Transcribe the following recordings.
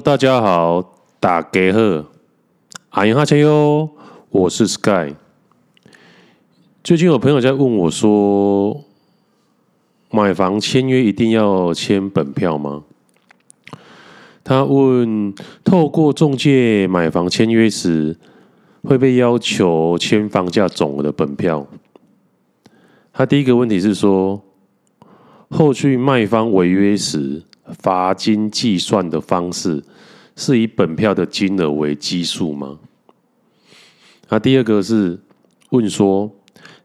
大家好，大家好，阿英哈切哟，我是 Sky。最近有朋友在问我说，买房签约一定要签本票吗？他问，透过中介买房签约时，会被要求签房价总额的本票？他第一个问题是说，后续卖方违约时，罚金计算的方式是以本票的金额为基数吗？那第二个是问说，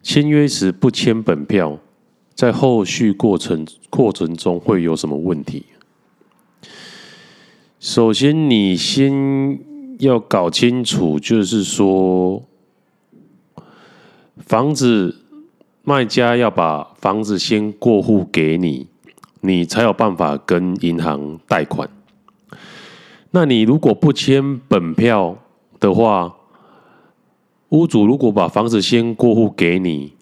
签约时不签本票，在后续过程过程中会有什么问题？首先，你先要搞清楚，就是说，房子卖家要把房子先过户给你。你才有办法跟银行贷款。那你如果不签本票的话，屋主如果把房子先过户给你，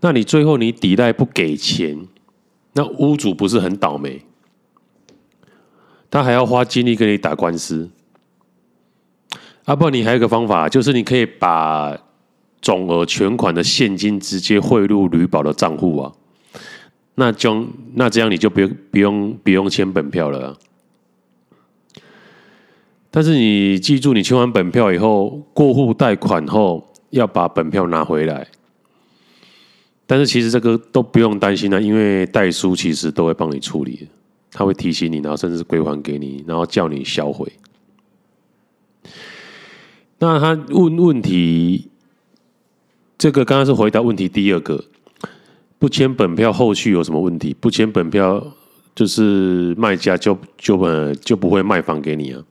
那你最后你抵赖不给钱，那屋主不是很倒霉？他还要花精力跟你打官司。啊，不你还有个方法，就是你可以把总额全款的现金直接汇入履保的账户啊。那就那这样你就不用不用不用签本票了啊。但是你记住，你签完本票以后，过户贷款后要把本票拿回来。但是其实这个都不用担心啊，因为代书其实都会帮你处理，他会提醒你，然后甚至归还给你，然后叫你销毁。那他问问题，这个刚刚是回答问题第二个。不签本票，后续有什么问题？不签本票，就是卖家就就不就不会卖房给你啊。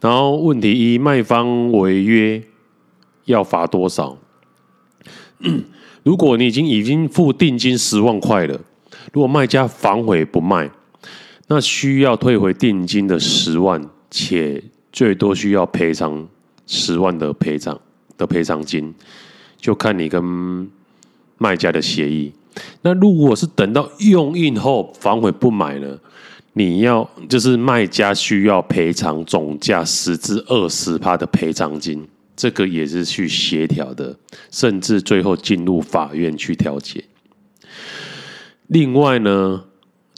然后问题一，卖方违约要罚多少？如果你已经已经付定金十万块了，如果卖家反悔不卖，那需要退回定金的十万，且最多需要赔偿十万的赔偿的赔偿金，就看你跟卖家的协议。那如果是等到用印后反悔不买呢？你要就是卖家需要赔偿总价十至二十趴的赔偿金，这个也是去协调的，甚至最后进入法院去调解。另外呢，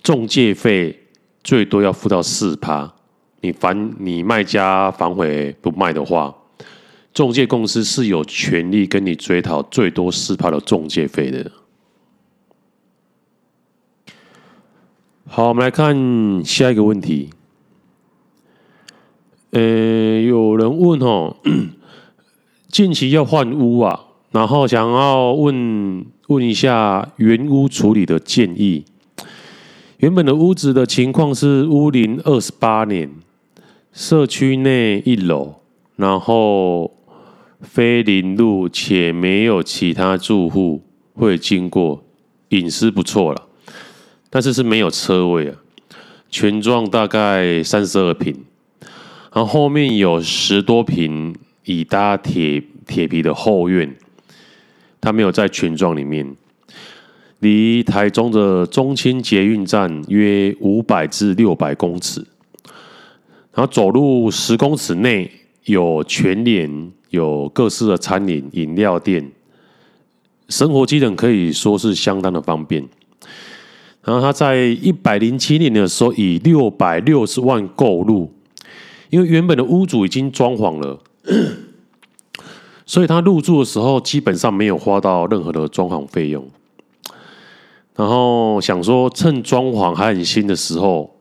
中介费最多要付到四趴，你反你卖家反悔不卖的话，中介公司是有权利跟你追讨最多四趴的中介费的。好，我们来看下一个问题。呃，有人问哦，近期要换屋啊，然后想要问问一下原屋处理的建议。原本的屋子的情况是屋龄二十八年，社区内一楼，然后非邻路且没有其他住户会经过，隐私不错了。但是是没有车位啊，全幢大概三十二坪，然后后面有十多坪已搭铁铁皮的后院，它没有在全幢里面，离台中的中清捷运站约五百至六百公尺，然后走路十公尺内有全联，有各式的餐饮、饮料店，生活机能可以说是相当的方便。然后他在一百零七年的时候以六百六十万购入，因为原本的屋主已经装潢了，所以他入住的时候基本上没有花到任何的装潢费用。然后想说趁装潢还很新的时候，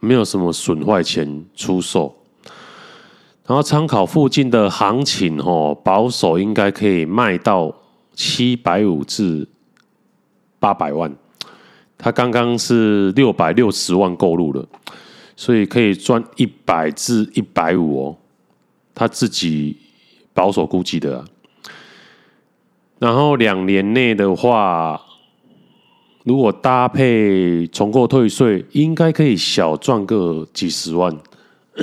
没有什么损坏钱出售。然后参考附近的行情，哦，保守应该可以卖到七百五至八百万。他刚刚是六百六十万购入了，所以可以赚一百至一百五哦，他自己保守估计的啊。然后两年内的话，如果搭配重购退税，应该可以小赚个几十万。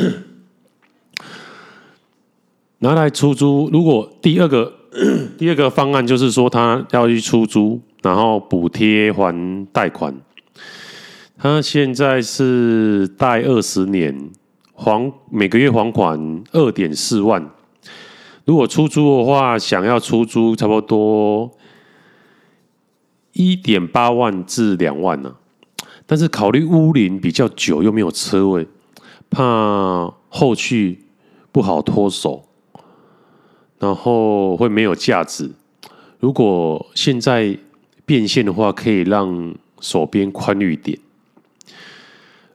拿来出租，如果第二个 第二个方案就是说他要去出租。然后补贴还贷款，他现在是贷二十年，还每个月还款二点四万。如果出租的话，想要出租差不多一点八万至两万呢、啊。但是考虑屋龄比较久，又没有车位，怕后续不好脱手，然后会没有价值。如果现在变现的话，可以让手边宽裕点。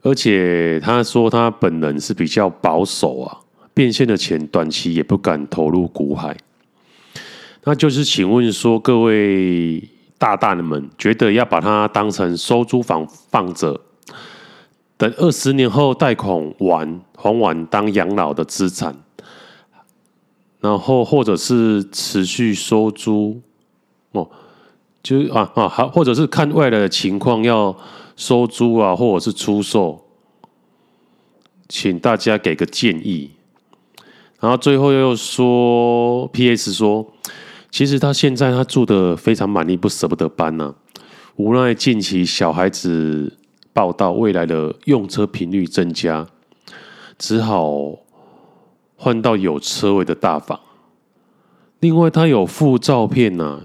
而且他说他本人是比较保守啊。变现的钱，短期也不敢投入股海。那就是请问说，各位大大们，觉得要把它当成收租房放着，等二十年后贷款完还完当养老的资产，然后或者是持续收租哦，就是啊啊，好，或者是看未来的情况要收租啊，或者是出售，请大家给个建议。然后最后又说，P.S. 说，其实他现在他住的非常满意，不舍不得搬呢、啊。无奈近期小孩子报道，未来的用车频率增加，只好换到有车位的大房。另外，他有附照片呢、啊，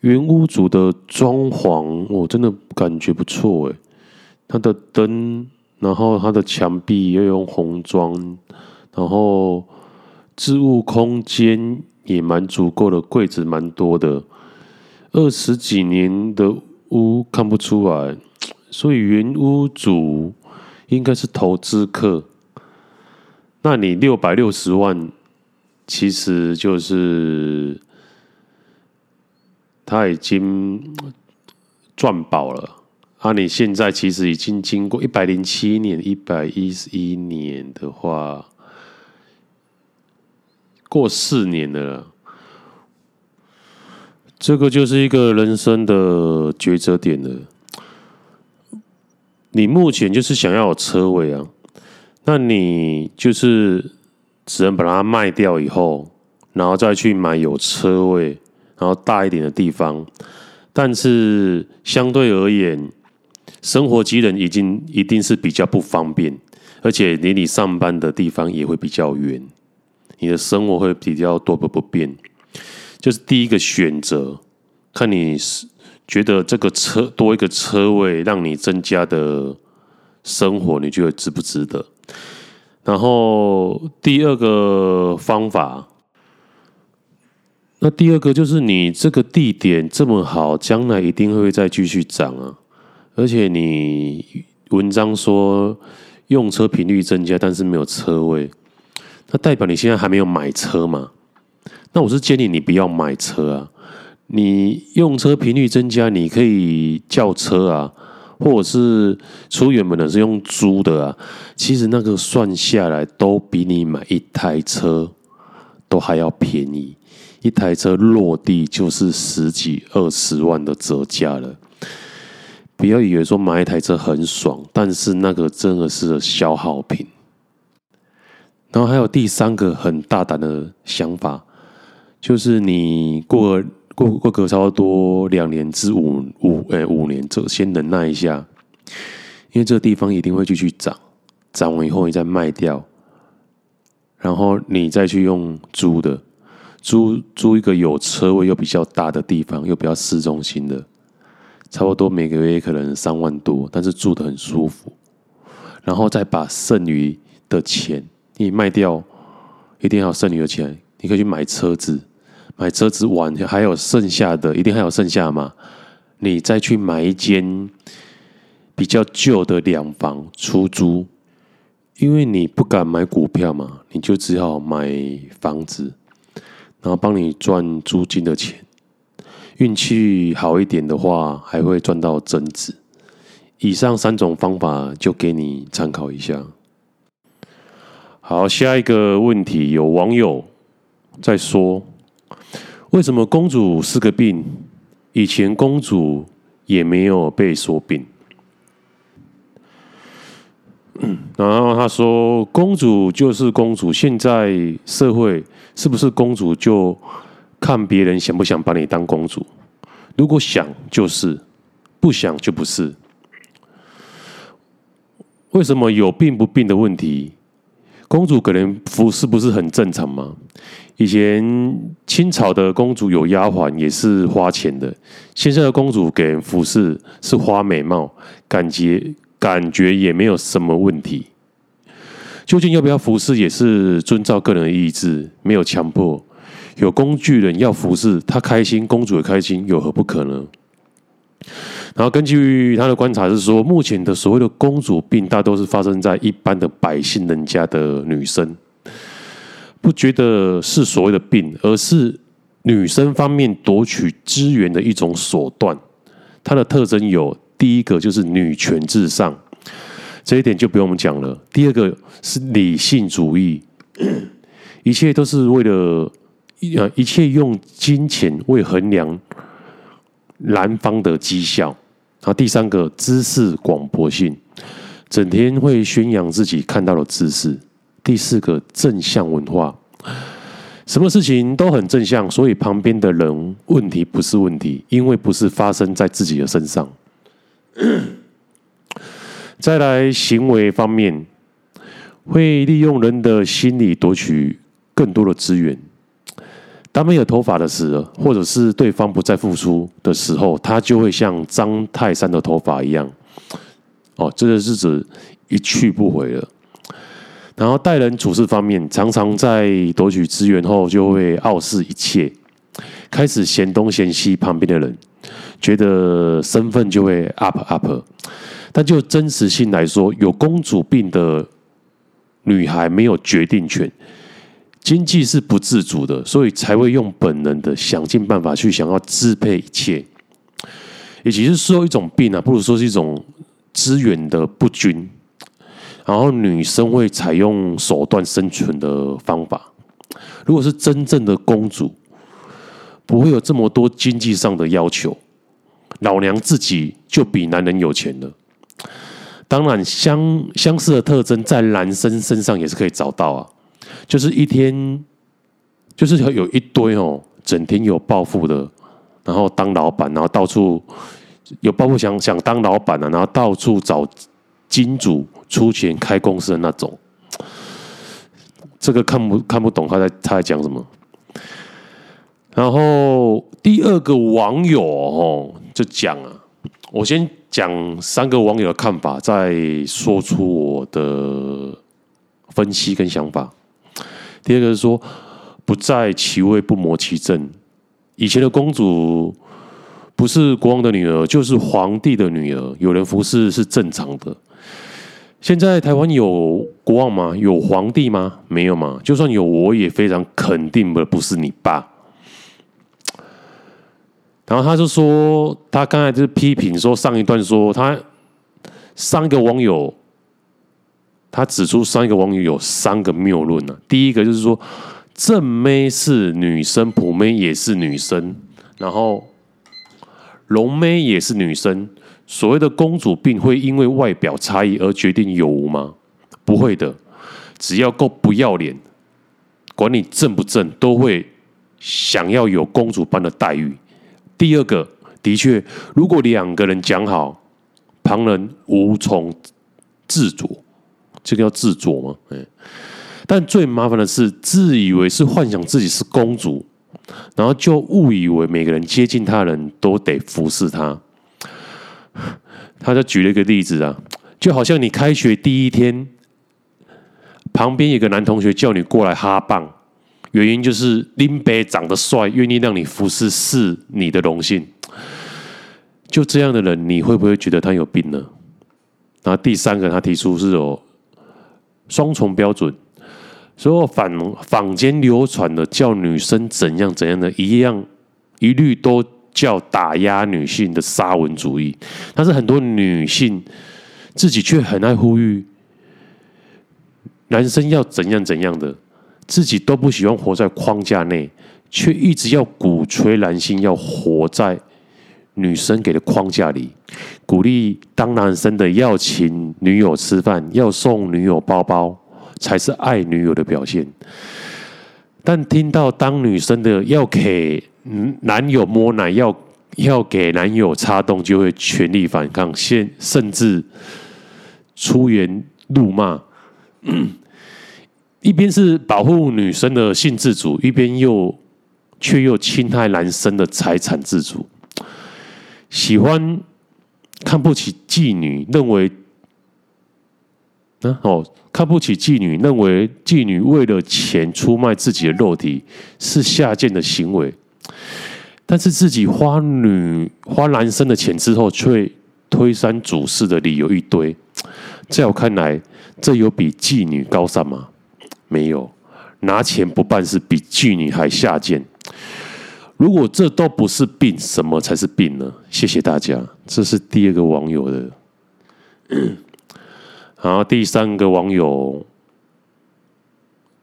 原屋主的装潢，我真的感觉不错诶。他的灯，然后他的墙壁要用红砖，然后。置物空间也蛮足够的，柜子蛮多的。二十几年的屋看不出来，所以原屋主应该是投资客。那你六百六十万，其实就是他已经赚饱了。啊，你现在其实已经经过一百零七年、一百一十一年的话。过四年了，这个就是一个人生的抉择点了。你目前就是想要有车位啊，那你就是只能把它卖掉以后，然后再去买有车位，然后大一点的地方。但是相对而言，生活机能已经一定是比较不方便，而且离你上班的地方也会比较远。你的生活会比较多不不便，就是第一个选择，看你是觉得这个车多一个车位，让你增加的生活，你觉得值不值得？然后第二个方法，那第二个就是你这个地点这么好，将来一定会再继续涨啊！而且你文章说用车频率增加，但是没有车位。那代表你现在还没有买车嘛？那我是建议你不要买车啊！你用车频率增加，你可以叫车啊，或者是出远门的是用租的啊。其实那个算下来都比你买一台车都还要便宜，一台车落地就是十几二十万的折价了。不要以为说买一台车很爽，但是那个真的是消耗品。然后还有第三个很大胆的想法，就是你过过过个差不多两年至五五诶五年，这先忍耐一下，因为这个地方一定会继续涨，涨完以后你再卖掉，然后你再去用租的，租租一个有车位又比较大的地方，又比较市中心的，差不多每个月可能三万多，但是住得很舒服，然后再把剩余的钱。你卖掉，一定要剩余的钱，你可以去买车子，买车子完还有剩下的，一定还有剩下嘛？你再去买一间比较旧的两房出租，因为你不敢买股票嘛，你就只好买房子，然后帮你赚租金的钱。运气好一点的话，还会赚到增值。以上三种方法就给你参考一下。好，下一个问题，有网友在说，为什么公主是个病？以前公主也没有被说病。然后他说，公主就是公主，现在社会是不是公主就看别人想不想把你当公主？如果想就是，不想就不是。为什么有病不病的问题？公主可能服侍不是很正常吗？以前清朝的公主有丫鬟也是花钱的，现在的公主给人服侍是花美貌，感觉感觉也没有什么问题。究竟要不要服侍，也是遵照个人的意志，没有强迫。有工具人要服侍，他开心，公主也开心，有何不可呢？然后根据他的观察是说，目前的所谓的公主病，大都是发生在一般的百姓人家的女生，不觉得是所谓的病，而是女生方面夺取资源的一种手段。它的特征有第一个就是女权至上，这一点就不用我们讲了。第二个是理性主义，一切都是为了。呃，一切用金钱为衡量男方的绩效。然后第三个，知识广博性，整天会宣扬自己看到的知识。第四个，正向文化，什么事情都很正向，所以旁边的人问题不是问题，因为不是发生在自己的身上。再来，行为方面，会利用人的心理夺取更多的资源。当没有头发的时候，或者是对方不再付出的时候，他就会像张泰山的头发一样，哦，这个是指一去不回了。然后待人处事方面，常常在夺取资源后，就会傲视一切，开始嫌东嫌西旁边的人，觉得身份就会 up up。但就真实性来说，有公主病的女孩没有决定权。经济是不自主的，所以才会用本能的想尽办法去想要支配一切。也其是说一种病啊，不如说是一种资源的不均。然后女生会采用手段生存的方法。如果是真正的公主，不会有这么多经济上的要求。老娘自己就比男人有钱了。当然，相相似的特征在男生身上也是可以找到啊。就是一天，就是有一堆哦，整天有抱负的，然后当老板，然后到处有抱负想想当老板啊，然后到处找金主出钱开公司的那种。这个看不看不懂他在他在讲什么？然后第二个网友哦，就讲啊，我先讲三个网友的看法，再说出我的分析跟想法。第二个是说，不在其位不谋其政。以前的公主不是国王的女儿，就是皇帝的女儿，有人服侍是正常的。现在台湾有国王吗？有皇帝吗？没有吗？就算有，我也非常肯定的不是你爸。然后他就说，他刚才就是批评说，上一段说他上一个网友。他指出，上一个网友有三个谬论呢。第一个就是说，正妹是女生，普妹也是女生，然后龙妹也是女生。所谓的公主病会因为外表差异而决定有无吗？不会的，只要够不要脸，管你正不正，都会想要有公主般的待遇。第二个，的确，如果两个人讲好，旁人无从自主。这个叫自作吗？哎，但最麻烦的是，自以为是幻想自己是公主，然后就误以为每个人接近他人都得服侍他。他就举了一个例子啊，就好像你开学第一天，旁边有个男同学叫你过来哈棒，原因就是林北长得帅，愿意让你服侍是你的荣幸。就这样的人，你会不会觉得他有病呢？然后第三个，他提出是有。双重标准，所有坊坊间流传的叫女生怎样怎样的，一样一律都叫打压女性的沙文主义。但是很多女性自己却很爱呼吁男生要怎样怎样的，自己都不喜欢活在框架内，却一直要鼓吹男性要活在女生给的框架里，鼓励当男生的要请女友吃饭，要送女友包包，才是爱女友的表现。但听到当女生的要给男友摸奶，要要给男友插洞，就会全力反抗，甚至出言怒骂。一边是保护女生的性自主，一边又却又侵害男生的财产自主，喜欢看不起妓女，认为。啊哦，看不起妓女，认为妓女为了钱出卖自己的肉体是下贱的行为，但是自己花女花男生的钱之后，却推三阻四的理由一堆。在我看来，这有比妓女高尚吗？没有，拿钱不办事比妓女还下贱。如果这都不是病，什么才是病呢？谢谢大家，这是第二个网友的。然后第三个网友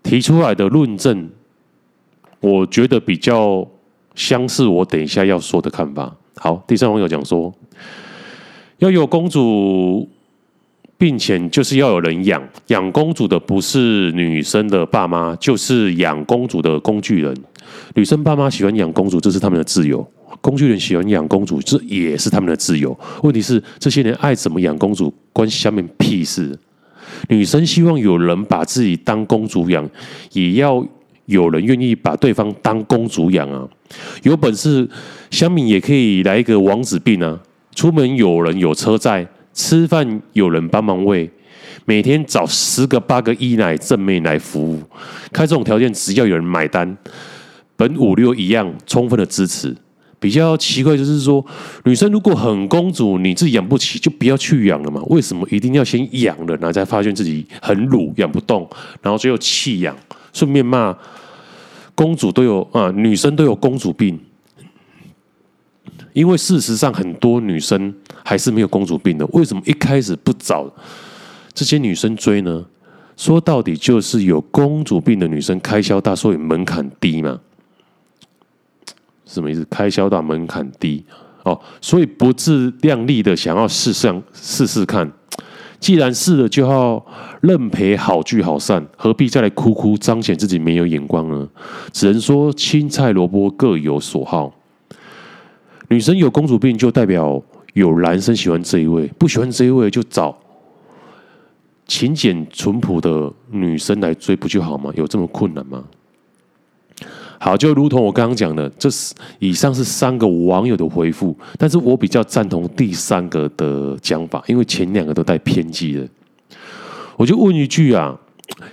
提出来的论证，我觉得比较相似。我等一下要说的看法。好，第三网友讲说，要有公主并且，就是要有人养。养公主的不是女生的爸妈，就是养公主的工具人。女生爸妈喜欢养公主，这是他们的自由。工具人喜欢养公主，这也是他们的自由。问题是，这些人爱怎么养公主，关下面屁事。女生希望有人把自己当公主养，也要有人愿意把对方当公主养啊。有本事，乡民也可以来一个王子病啊。出门有人有车在，吃饭有人帮忙喂，每天找十个八个一奶正妹来服务。开这种条件，只要有人买单，本五六一样，充分的支持。比较奇怪就是说，女生如果很公主，你自己养不起，就不要去养了嘛。为什么一定要先养了，然后才发现自己很鲁，养不动，然后最后弃养，顺便骂公主都有啊，女生都有公主病。因为事实上，很多女生还是没有公主病的。为什么一开始不找这些女生追呢？说到底，就是有公主病的女生开销大，所以门槛低嘛。什么意思？开销大，门槛低哦，所以不自量力的想要试上试试看。既然试了，就要认赔，好聚好散，何必再来哭哭彰显自己没有眼光呢？只能说青菜萝卜各有所好。女生有公主病，就代表有男生喜欢这一位，不喜欢这一位就找勤俭淳朴的女生来追，不就好吗？有这么困难吗？好，就如同我刚刚讲的，这是以上是三个网友的回复，但是我比较赞同第三个的讲法，因为前两个都带偏激的。我就问一句啊，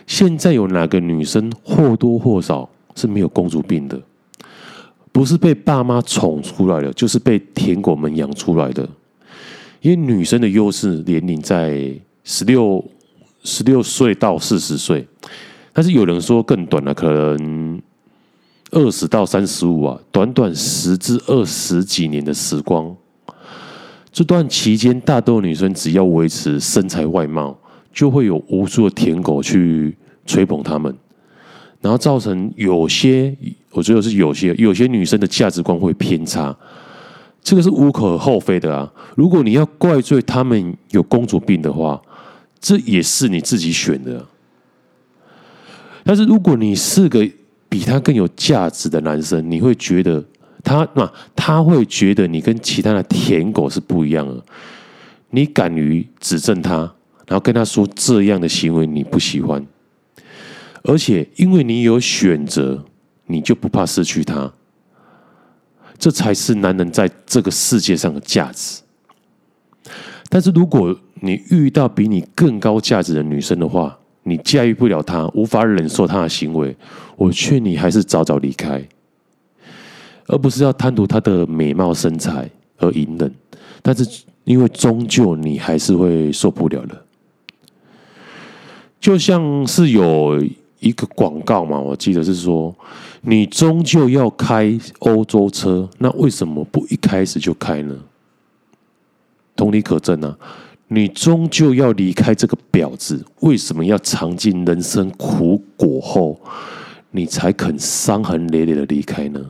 现在有哪个女生或多或少是没有公主病的？不是被爸妈宠出来的，就是被舔狗们养出来的。因为女生的优势年龄在十六十六岁到四十岁，但是有人说更短了，可能。二十到三十五啊，短短十至二十几年的时光，这段期间，大多女生只要维持身材外貌，就会有无数的舔狗去吹捧她们，然后造成有些，我觉得是有些有些女生的价值观会偏差，这个是无可厚非的啊。如果你要怪罪她们有公主病的话，这也是你自己选的。但是如果你是个比他更有价值的男生，你会觉得他那他会觉得你跟其他的舔狗是不一样的。你敢于指正他，然后跟他说这样的行为你不喜欢，而且因为你有选择，你就不怕失去他。这才是男人在这个世界上的价值。但是如果你遇到比你更高价值的女生的话，你驾驭不了她，无法忍受她的行为，我劝你还是早早离开，而不是要贪图她的美貌身材而隐忍。但是因为终究你还是会受不了的，就像是有一个广告嘛，我记得是说，你终究要开欧洲车，那为什么不一开始就开呢？同理可证啊。你终究要离开这个婊子，为什么要尝尽人生苦果后，你才肯伤痕累累的离开呢？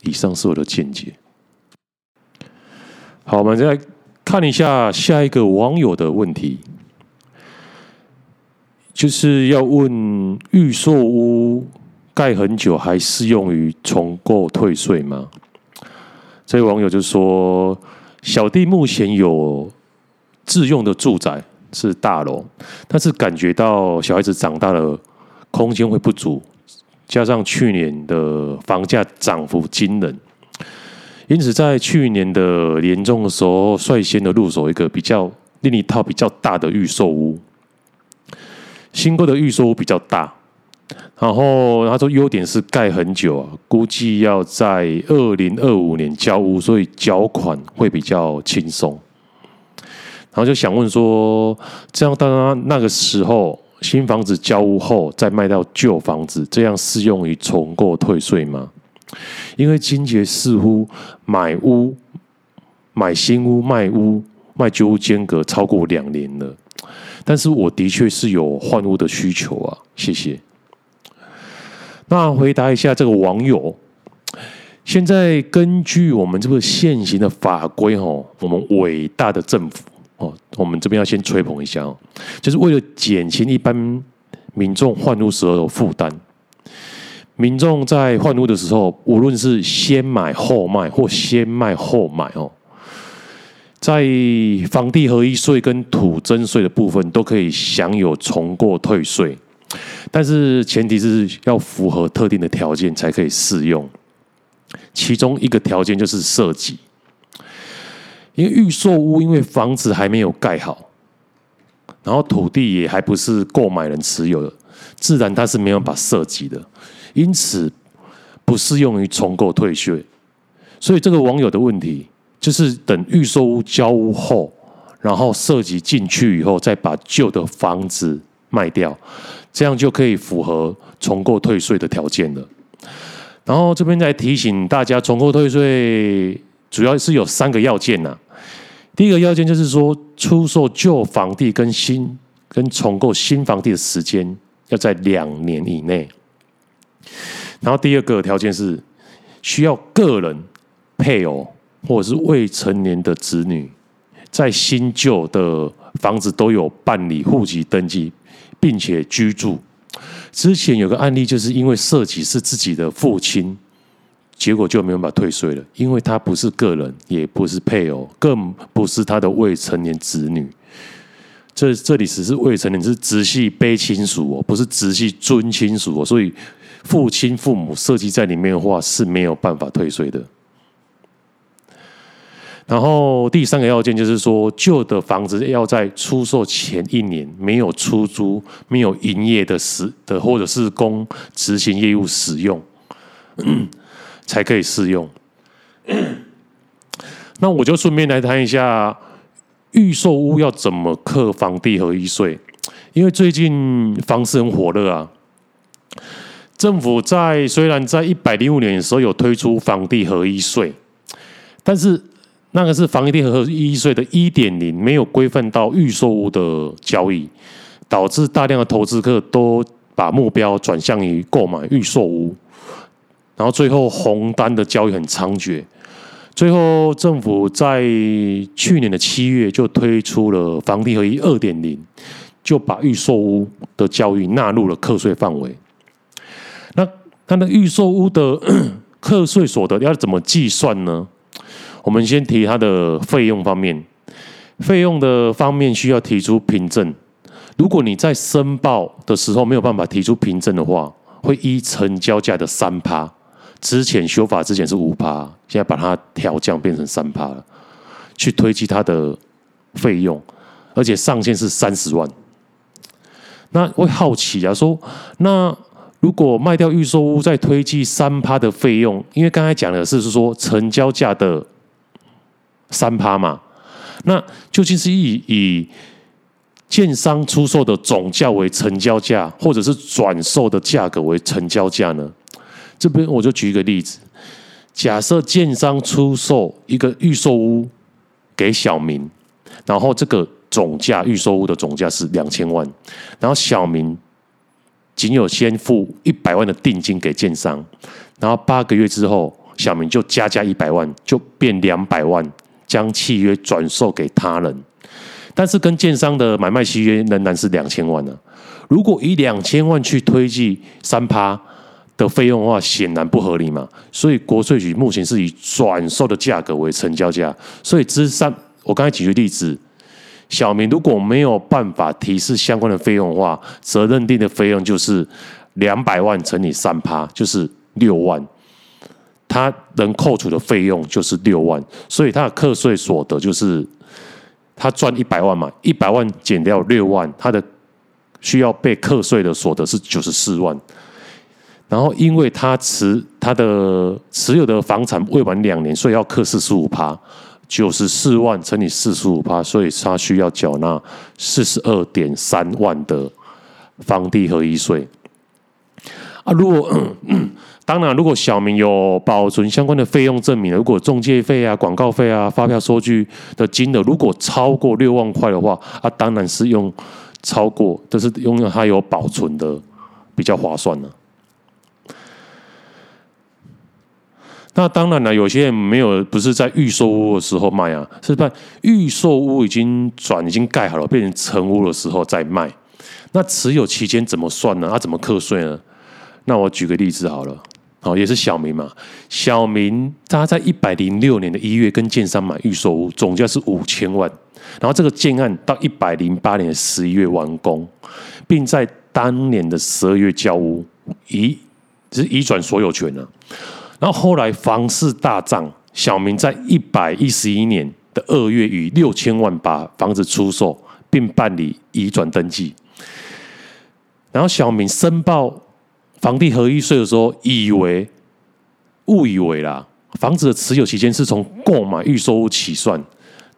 以上是我的见解。好，我们再来看一下下一个网友的问题，就是要问预售屋盖很久还适用于重购退税吗？这位网友就说：“小弟目前有。”自用的住宅是大楼，但是感觉到小孩子长大了空间会不足，加上去年的房价涨幅惊人，因此在去年的年终的时候，率先的入手一个比较另一套比较大的预售屋。新购的预售比较大，然后他说优点是盖很久啊，估计要在二零二五年交屋，所以缴款会比较轻松。然后就想问说，这样当然那个时候新房子交屋后再卖到旧房子，这样适用于重购退税吗？因为金杰似乎买屋、买新屋、卖屋、卖旧屋间隔超过两年了。但是我的确是有换屋的需求啊，谢谢。那回答一下这个网友，现在根据我们这个现行的法规哦，我们伟大的政府哦，我们这边要先吹捧一下哦，就是为了减轻一般民众换屋时候的负担，民众在换屋的时候，无论是先买后卖或先卖后买哦。在房地合一税跟土增税的部分都可以享有重购退税，但是前提是要符合特定的条件才可以适用。其中一个条件就是设计，因为预售屋因为房子还没有盖好，然后土地也还不是购买人持有的，自然它是没有办法设计的，因此不适用于重购退税。所以这个网友的问题。就是等预售屋交屋后，然后涉及进去以后，再把旧的房子卖掉，这样就可以符合重购退税的条件了。然后这边再提醒大家，重购退税主要是有三个要件呐。第一个要件就是说，出售旧房地跟新跟重购新房地的时间要在两年以内。然后第二个条件是需要个人配偶。或者是未成年的子女，在新旧的房子都有办理户籍登记，并且居住。之前有个案例，就是因为设籍是自己的父亲，结果就没有办法退税了，因为他不是个人，也不是配偶，更不是他的未成年子女。这这里只是未成年，是直系卑亲属哦，不是直系尊亲属哦。所以父亲、父母设籍在里面的话，是没有办法退税的。然后第三个要件就是说，旧的房子要在出售前一年没有出租、没有营业的时的，或者是供执行业务使用，才可以适用。那我就顺便来谈一下预售屋要怎么课房地合一税，因为最近房市很火热啊。政府在虽然在一百零五年的时候有推出房地合一税，但是那个是房地合一税的一点零，没有规范到预售屋的交易，导致大量的投资客都把目标转向于购买预售屋，然后最后红单的交易很猖獗，最后政府在去年的七月就推出了房地合一二点零，就把预售屋的交易纳入了课税范围。那它的预售屋的 课税所得要怎么计算呢？我们先提它的费用方面，费用的方面需要提出凭证。如果你在申报的时候没有办法提出凭证的话，会依成交价的三趴，之前修法之前是五趴，现在把它调降变成三趴了，去推计它的费用，而且上限是三十万。那会好奇啊，说那。如果卖掉预售屋，再推计三趴的费用，因为刚才讲的是说成交价的三趴嘛，那究竟是以以建商出售的总价为成交价，或者是转售的价格为成交价呢？这边我就举一个例子，假设建商出售一个预售屋给小明，然后这个总价预售屋的总价是两千万，然后小明。仅有先付一百万的定金给建商，然后八个月之后，小明就加价一百万，就变两百万，将契约转售给他人。但是跟建商的买卖契约仍然是两千万呢、如果以两千万去推计三趴的费用的话，显然不合理嘛。所以国税局目前是以转售的价格为成交价。所以之三，我刚才举个例子。小明如果没有办法提示相关的费用的话，责任定的费用就是两百万乘以三趴就是六万，他能扣除的费用就是六万，所以他的课税所得就是他赚一百万嘛，一百万减掉六万，他的需要被课税的所得是九十四万。然后，因为他持他的持有的房产未满两年，所以要课四十五趴，九十四万乘以四十五趴，所以他需要缴纳四十二点三万的房地合一税。啊，如果当然，如果小明有保存相关的费用证明，如果中介费啊、广告费啊、发票收据的金额如果超过六万块的话，啊，当然是用超过，就是用他有保存的比较划算呢、那当然了，有些人没有，不是在预售屋的时候卖啊，是在预售屋已经转、已经盖好了，变成成屋的时候再卖。那持有期间怎么算呢？他、怎么课税呢？那我举个例子好了，好，也是小明嘛。小明他在一百零六年的一月跟建商买预售屋，总价是五千万。然后这个建案到一百零八年的十一月完工，并在当年的十二月交屋，移是移转所有权了、啊。然后后来房市大涨，小明在一百一十一年的二月以六千万把房子出售，并办理移转登记。然后小明申报房地合一税的时候，以为误以为啦，房子的持有期间是从购买预售屋起算，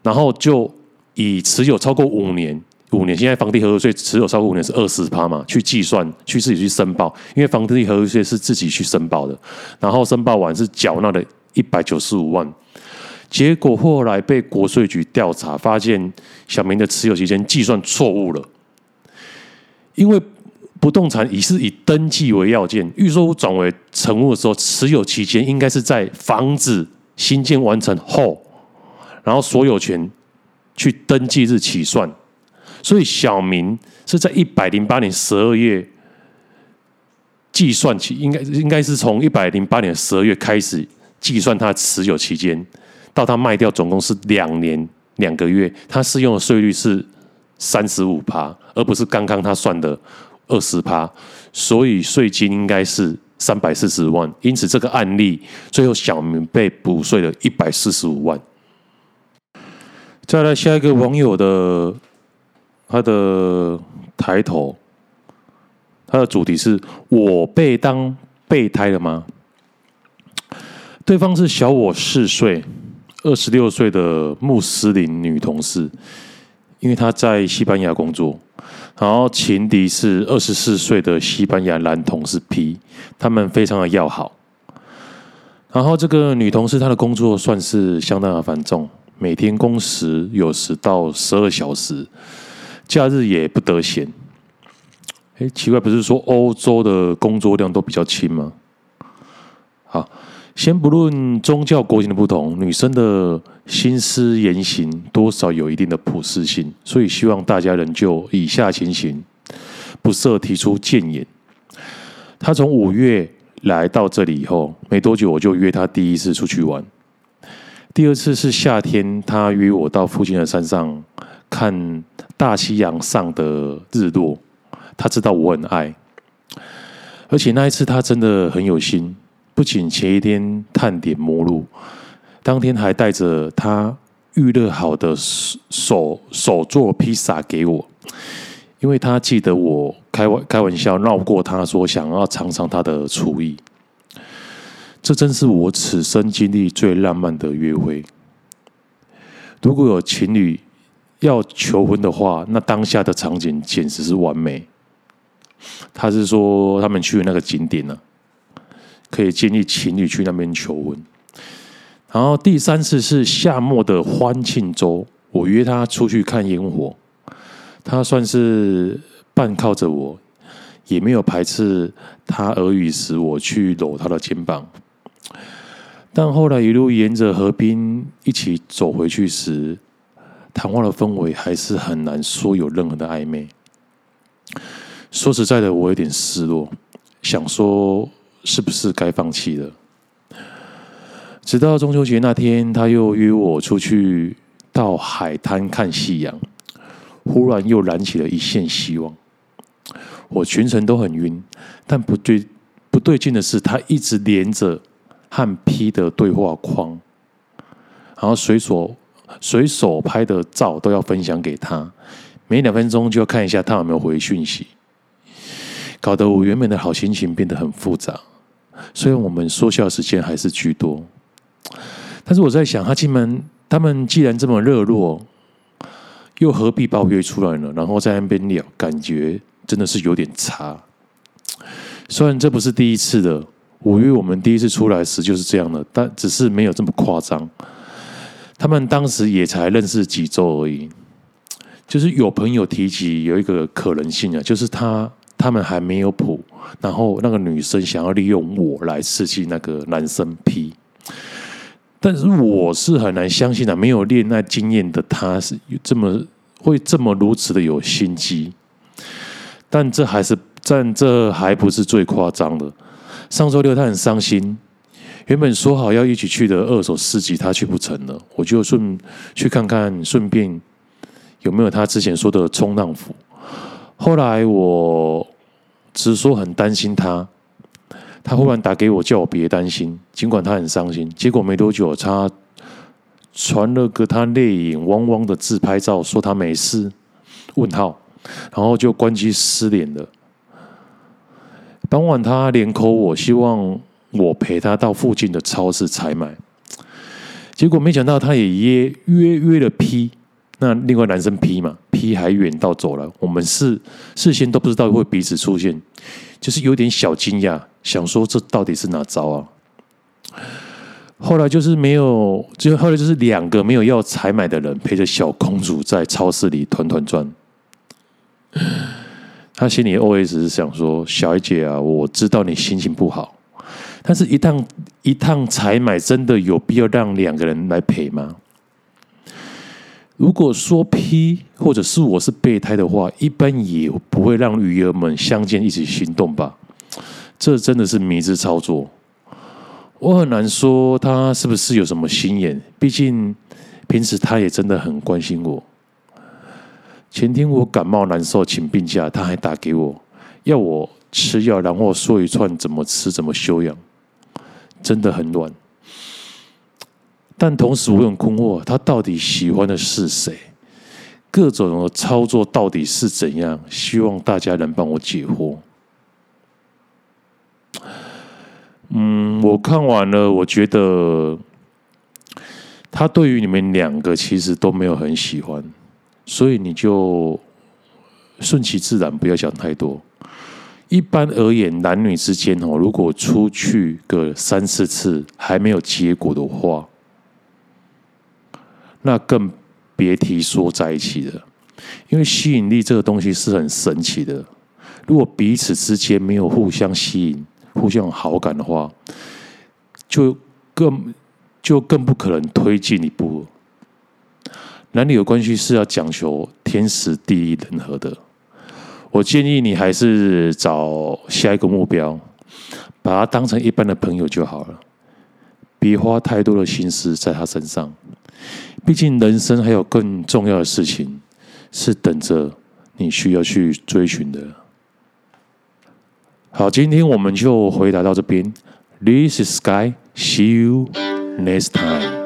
然后就以持有超过五年。五年，现在房地合一税持有超过五年是二十趴嘛？去计算，去自己去申报，因为房地合一税是自己去申报的，然后申报完是缴纳了一百九十五万，结果后来被国税局调查，发现小明的持有期间计算错误了，因为不动产已是以登记为要件，预售屋转为成屋的时候，持有期间应该是在房子新建完成后，然后所有权去登记日起算。所以小明是在一百零八年十二月计算起，应该应该是从一百零八年十二月开始计算他持有期间，到他卖掉总共是两年两个月，他适用的税率是三十五趴，而不是刚刚他算的二十趴，所以税金应该是三百四十万，因此这个案例最后小明被补税了一百四十五万。再来下一个网友的。他的抬头，他的主题是我被当备胎了吗？对方是小我四岁，二十六岁的穆斯林女同事，因为她在西班牙工作。然后情敌是二十四岁的西班牙男同事 P，他们非常的要好。然后这个女同事她的工作算是相当的繁重，每天工时有时到十二小时。假日也不得闲。哎，奇怪，不是说欧洲的工作量都比较轻吗？好，先不论宗教国情的不同，女生的心思言行多少有一定的普适性，所以希望大家能就以下情形不设提出建言。她从五月来到这里以后，没多久我就约她第一次出去玩。第二次是夏天，她约我到附近的山上。看大西洋上的日落，他知道我很爱，而且那一次他真的很有心，不仅前一天探点魔路，当天还带着他预热好的手手做披萨给我，因为他记得我开玩开玩笑闹过他说想要尝尝他的厨艺，这真是我此生经历最浪漫的约会。如果有情侣。要求婚的话，那当下的场景简直是完美。他是说他们去那个景点呢、啊，可以建议情侣去那边求婚。然后第三次是夏末的欢庆周，我约他出去看烟火，他算是半靠着我，也没有排斥他耳语时我去搂他的肩膀。但后来一路沿着河边一起走回去时，谈话的氛围还是很难说有任何的暧昧。说实在的，我有点失落，想说是不是该放弃了。直到中秋节那天，他又约我出去到海滩看夕阳，忽然又燃起了一线希望。我全程都很晕，但不对不对劲的是，他一直连着和 P 的对话框，然后随手随手拍的照都要分享给他，每两分钟就要看一下他有没有回讯息，搞得我原本的好心情变得很复杂。虽然我们说笑时间还是居多，但是我在想，他进门他们既然这么热络，又何必把我约出来呢？然后在那边聊，感觉真的是有点差。虽然这不是第一次的，五月我们第一次出来时就是这样的，但只是没有这么夸张。他们当时也才认识几周而已，就是有朋友提及有一个可能性啊，就是他他们还没有谱，然后那个女生想要利用我来刺激那个男生 P。但是我是很难相信的，没有恋爱经验的他是这么会这么如此的有心机。但这还是，但这还不是最夸张的。上周六他很伤心，原本说好要一起去的二手市集他去不成了，我就顺去看看，顺便有没有他之前说的冲浪服。后来我直说很担心他。他忽然打给我，叫我别担心，尽管他很伤心。结果没多久，他传了个他泪眼汪汪的自拍照，说他没事。问号，然后就关机失联了。当晚他连 call 我，希望我陪他到附近的超市采买。结果没想到，他也约约约了 P，那另外男生 P 嘛，P 还远道走了。我们是事先都不知道会彼此出现，就是有点小惊讶。想说这到底是哪招啊？后来就是没有，就后来就是两个没有要采买的人陪着小公主在超市里团团转。他心里 OS 是想说：“小姐啊，我知道你心情不好，但是一趟一趟采买真的有必要让两个人来陪吗？如果说 P 或者是我是备胎的话，一般也不会让鱼儿们相见一起行动吧。”这真的是迷之操作，我很难说他是不是有什么心眼。毕竟平时他也真的很关心我。前天我感冒难受，请病假，他还打给我，要我吃药，然后说一串怎么吃、怎么休养，真的很乱。但同时我很困惑，他到底喜欢的是谁？各种的操作到底是怎样？希望大家能帮我解惑。嗯，我看完了，我觉得他对于你们两个其实都没有很喜欢，所以你就顺其自然，不要想太多。一般而言，男女之间哦，如果出去个三四次还没有结果的话，那更别提说在一起了。因为吸引力这个东西是很神奇的，如果彼此之间没有互相吸引。互相有好感的话，就更就更不可能推进一步。男女有关系是要讲求天时地利人和的。我建议你还是找下一个目标，把他当成一般的朋友就好了，别花太多的心思在他身上。毕竟人生还有更重要的事情是等着你需要去追寻的。好，今天我们就回答到这边。This is Sky. See you next time.